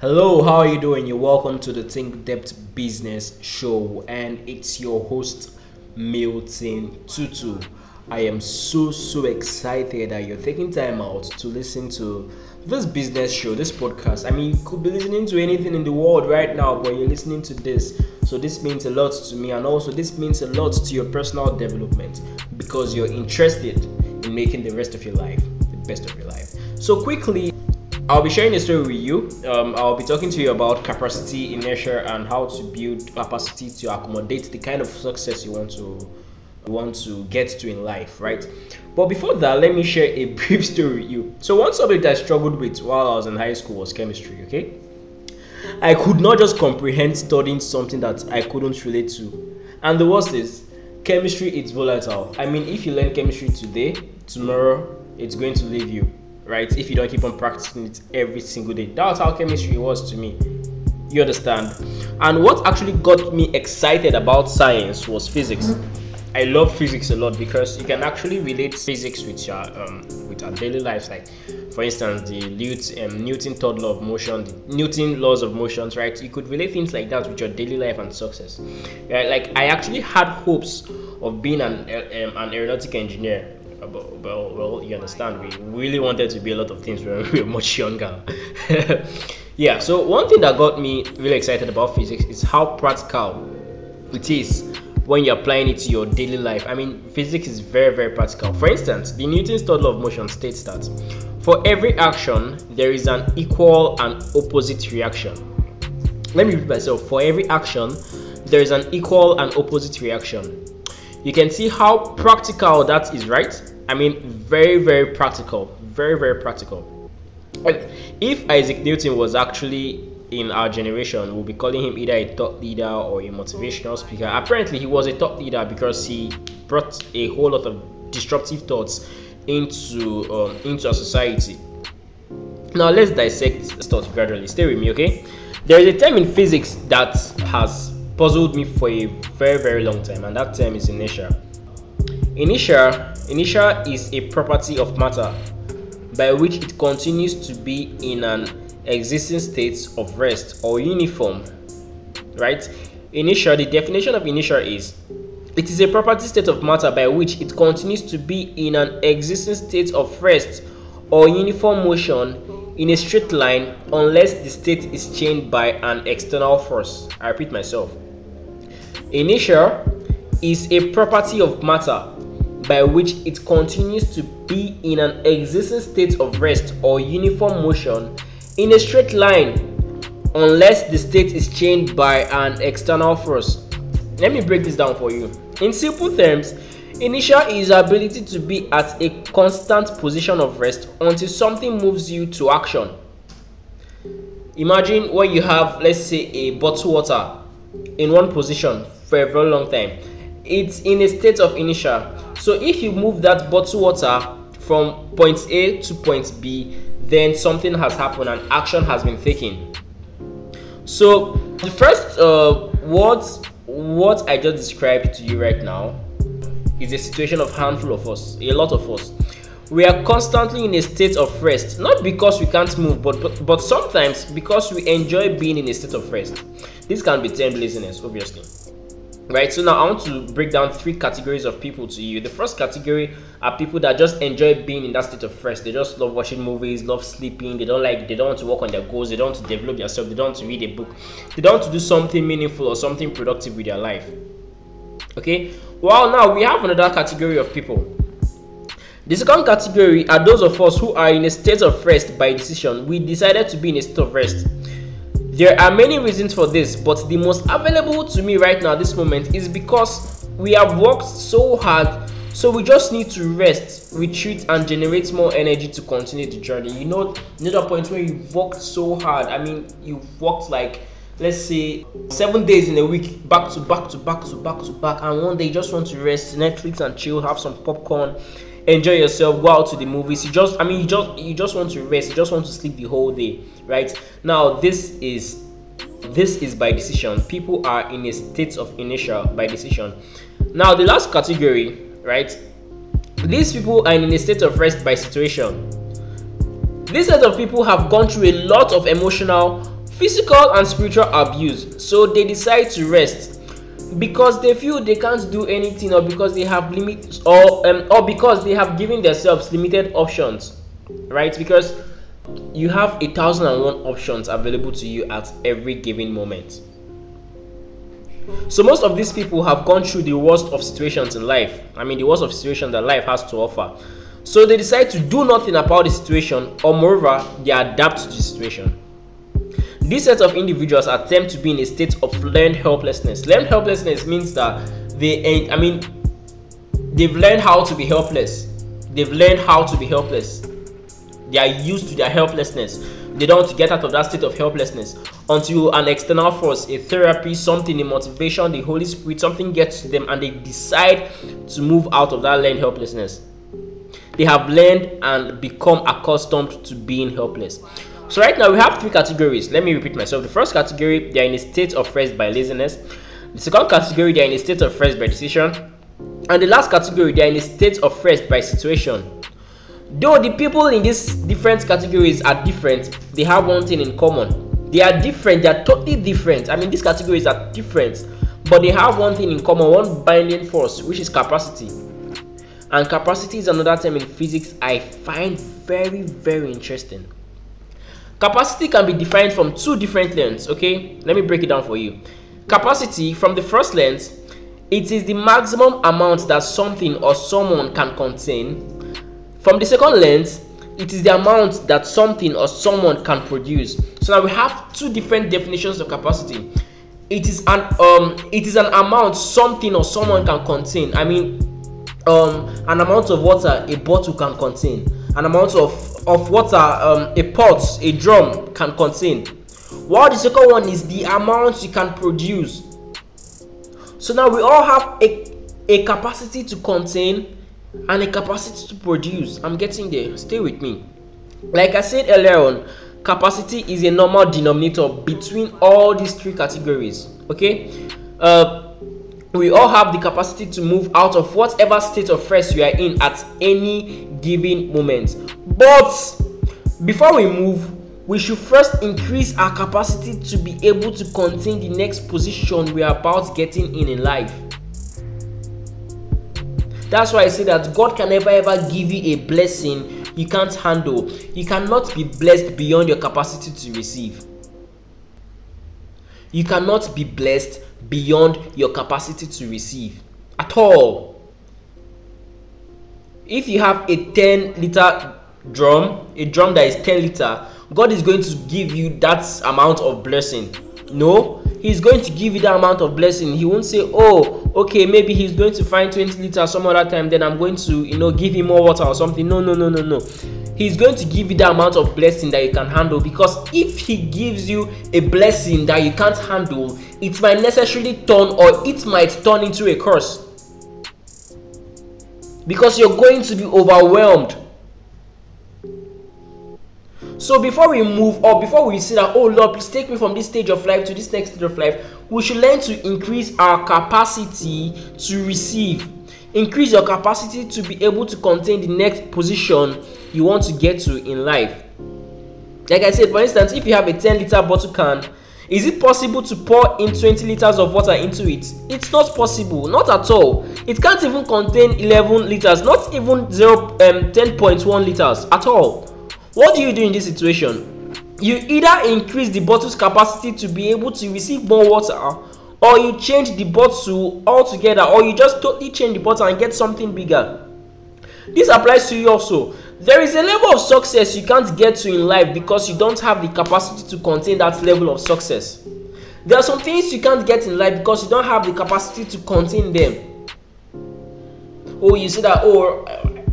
Hello, how are you doing? You're welcome to the Think Depth Business Show, and it's your host Milton Tutu. I am so so excited that you're taking time out to listen to this business show, this podcast. I mean, you could be listening to anything in the world right now, but you're listening to this. So this means a lot to me, and also this means a lot to your personal development because you're interested in making the rest of your life the best of your life. So quickly, I'll be sharing a story with you. Um, I'll be talking to you about capacity, inertia, and how to build capacity to accommodate the kind of success you want to you want to get to in life, right? But before that, let me share a brief story with you. So one subject I struggled with while I was in high school was chemistry. Okay, I could not just comprehend studying something that I couldn't relate to, and the worst is chemistry is volatile. I mean, if you learn chemistry today, tomorrow it's going to leave you right? If you don't keep on practicing it every single day. That's how chemistry was to me. You understand? And what actually got me excited about science was physics. I love physics a lot because you can actually relate physics with your um, with our daily lives. Like, for instance, the Newton, um, Newton third law of motion, the Newton laws of motions, right? You could relate things like that with your daily life and success. Right? Like, I actually had hopes of being an um, an aeronautic engineer about, well, well, you understand, we really wanted to be a lot of things when we were much younger. yeah, so one thing that got me really excited about physics is how practical it is when you're applying it to your daily life. I mean, physics is very, very practical. For instance, the Newton's third law of motion states that for every action, there is an equal and opposite reaction. Let me repeat myself. For every action, there is an equal and opposite reaction you can see how practical that is, right? I mean, very, very practical. Very, very practical. If Isaac Newton was actually in our generation, we'll be calling him either a thought leader or a motivational speaker. Apparently, he was a thought leader because he brought a whole lot of disruptive thoughts into um, into our society. Now, let's dissect this thought gradually. Stay with me, okay? There is a term in physics that has puzzled me for a very very long time and that term is inertia inertia inertia is a property of matter by which it continues to be in an existing state of rest or uniform right inertia the definition of inertia is it is a property state of matter by which it continues to be in an existing state of rest or uniform motion in a straight line unless the state is changed by an external force. I repeat myself. Inertia is a property of matter by which it continues to be in an existing state of rest or uniform motion in a straight line unless the state is changed by an external force. Let me break this down for you. In simple terms, inertia is ability to be at a constant position of rest until something moves you to action. Imagine when you have, let's say, a bottle of water in one position for a very long time. It's in a state of inertia. So if you move that bottle water from point a to point b then something has happened and action has been taken. So the first uh, what what i just described to you right now is a situation of handful of us a lot of us. We are constantly in a state of rest not because we can't move but but, but sometimes because we enjoy being in a state of rest. This can be termed laziness obviously right so now i want to break down three categories of people to you. The first category are people that just enjoy being in that state of rest they just love watching movies love sleeping. They don't like they don't want to work on their goals. They don't want to develop themselves. They don't want to read a book. They don't want to do something meaningful or something productive with their life. Okay? Well now we have another category of people. The second category are those of us who are in a state of rest by decision. We decided to be in a state of rest there are many reasons for this, but the most available to me right now, this moment, is because we have worked so hard, so we just need to rest, retreat, and generate more energy to continue the journey. You know, another point where you've worked so hard. I mean, you've worked like let's say seven days in a week back to back to back to back to back and one day you just want to rest netflix and chill have some popcorn enjoy yourself go out to the movies. You just i mean you just you just want to rest. You just want to sleep the whole day right? Now this is this is by decision. People are in a state of inertia by decision. Now the last category right? These people are in a state of rest by situation. This set of people have gone through a lot of emotional physical and spiritual abuse. So they decide to rest because they feel they can't do anything or because they have limits or um, or because they have given themselves limited options right? Because you have a thousand and one options available to you at every given moment. So most of these people have gone through the worst of situations in life. I mean the worst of situations that life has to offer. So they decide to do nothing about the situation or moreover they adapt to the situation this set of individuals attempt to be in a state of learned helplessness. Learned helplessness means that they eh, i mean they've learned how to be helpless. They've learned how to be helpless. They are used to their helplessness. They don't get out of that state of helplessness until an external force a therapy something a motivation the holy spirit something gets to them and they decide to move out of that learned helplessness. They have learned and become accustomed to being helpless so right now we have three categories let me repeat myself the first category they are in a state of rest by laziness the second category they are in a state of rest by decision and the last category they are in a state of rest by situation Though the people in these different categories are different, they have one thing in common. They are different, they are totally different. I mean, these categories are different, but they have one thing in common one binding force, which is capacity. And capacity is another term in physics I find very, very interesting. Capacity can be defined from two different lengths, okay? Let me break it down for you. Capacity, from the first lens, it is the maximum amount that something or someone can contain from the second lens, it is the amount that something or someone can produce. So now we have two different definitions of capacity. It is an um it is an amount something or someone can contain. I mean um an amount of water a bottle can contain, an amount of of water um a pot, a drum can contain. While the second one is the amount you can produce. So now we all have a, a capacity to contain and a capacity to produce. I'm getting there. Stay with me. Like I said earlier on, capacity is a normal denominator between all these three categories. Okay, uh, we all have the capacity to move out of whatever state of rest we are in at any given moment. But before we move, we should first increase our capacity to be able to contain the next position we are about getting in in life. That's why I say that God can never ever give you a blessing you can't handle. You cannot be blessed beyond your capacity to receive. You cannot be blessed beyond your capacity to receive at all. If you have a 10 liter drum, a drum that is 10 liter, God is going to give you that amount of blessing. No, He's going to give you that amount of blessing. He won't say, Oh, okay maybe he's going to find 20 liters some other time then i'm going to you know give him more water or something no no no no no he's going to give you the amount of blessing that you can handle because if he gives you a blessing that you can't handle it might necessarily turn or it might turn into a curse because you're going to be overwhelmed so before we move or before we say that, oh Lord, please take me from this stage of life to this next stage of life, we should learn to increase our capacity to receive. Increase your capacity to be able to contain the next position you want to get to in life. Like I said, for instance, if you have a 10 liter bottle can, is it possible to pour in 20 liters of water into it? It's not possible, not at all. It can't even contain 11 liters, not even 0 um, 10.1 liters at all. What do you do in this situation? You either increase the bottle's capacity to be able to receive more water, or you change the bottle altogether, or you just totally change the bottle and get something bigger. This applies to you also. There is a level of success you can't get to in life because you don't have the capacity to contain that level of success. There are some things you can't get in life because you don't have the capacity to contain them. Oh, you say that, oh,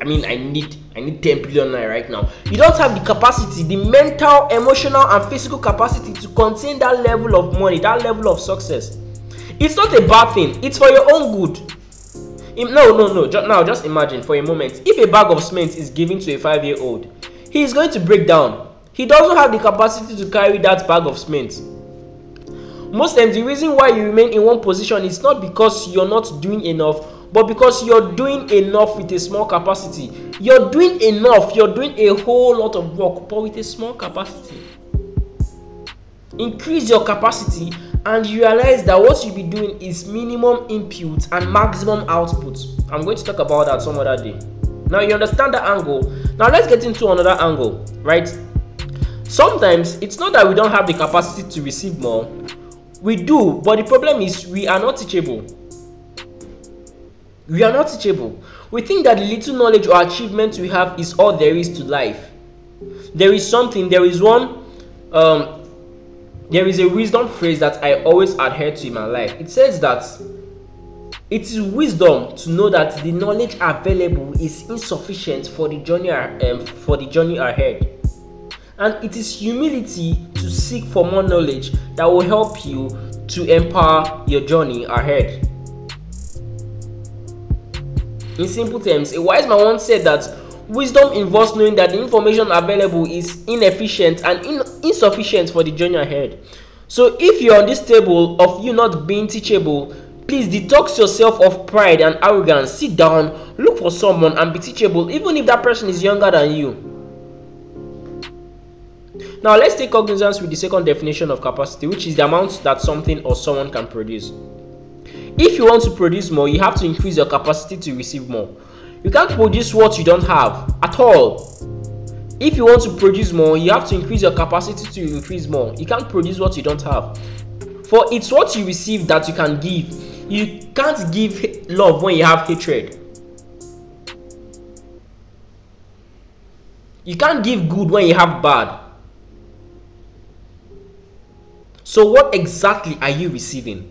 I mean, I need I need 10 billion naira right now. You don't have the capacity, the mental, emotional, and physical capacity to contain that level of money, that level of success. It's not a bad thing, it's for your own good. No, no, no. Just, now, just imagine for a moment if a bag of cement is given to a five year old, he is going to break down. He doesn't have the capacity to carry that bag of cement. Most times, the reason why you remain in one position is not because you're not doing enough, but because you're doing enough with a small capacity you're doing enough you're doing a whole lot of work but with a small capacity increase your capacity and you realize that what you'll be doing is minimum input and maximum output. I'm going to talk about that some other day. Now you understand the angle. Now let's get into another angle right? Sometimes it's not that we don't have the capacity to receive more. We do but the problem is we are not teachable. We are not teachable. We think that the little knowledge or achievement we have is all there is to life. There is something there is one um, there is a wisdom phrase that i always adhere to in my life. It says that it is wisdom to know that the knowledge available is insufficient for the journey um, for the journey ahead. And it is humility to seek for more knowledge that will help you to empower your journey ahead. In simple terms a wise man once said that wisdom involves knowing that the information available is inefficient and in insufficient for the journey ahead. So if you're on this table of you not being teachable please detox yourself of pride and arrogance. Sit down look for someone and be teachable even if that person is younger than you. Now let's take cognizance with the second definition of capacity which is the amount that something or someone can produce. If you want to produce more you have to increase your capacity to receive more you can't produce what you don't have at all. If you want to produce more you have to increase your capacity to increase more. You can't produce what you don't have. For it's what you receive that you can give. You can't give love when you have hatred. You can't give good when you have bad. So what exactly are you receiving?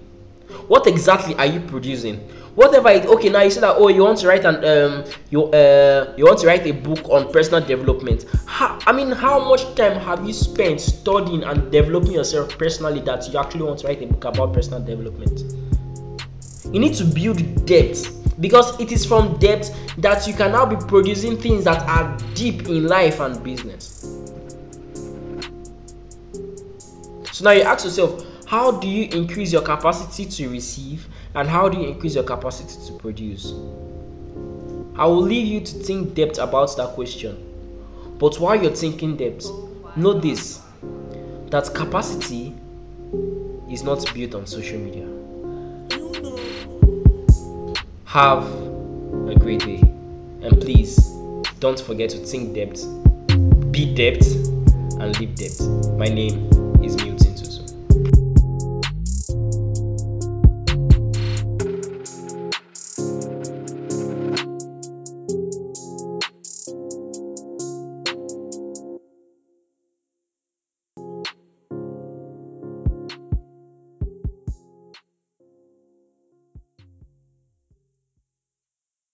What exactly are you producing whatever it okay now you say that oh you want to write an um you uh you want to write a book on personal development. How, i mean how much time have you spent studying and developing yourself personally that you actually want to write a book about personal development? You need to build depth because it is from depth that you can now be producing things that are deep in life and business. So now you ask yourself how do you increase your capacity to receive and how do you increase your capacity to produce? I will leave you to think depth about that question. But while you're thinking depth know this that capacity is not built on social media. Have a great day. And please don't forget to think depth. Be depth and live depth. My name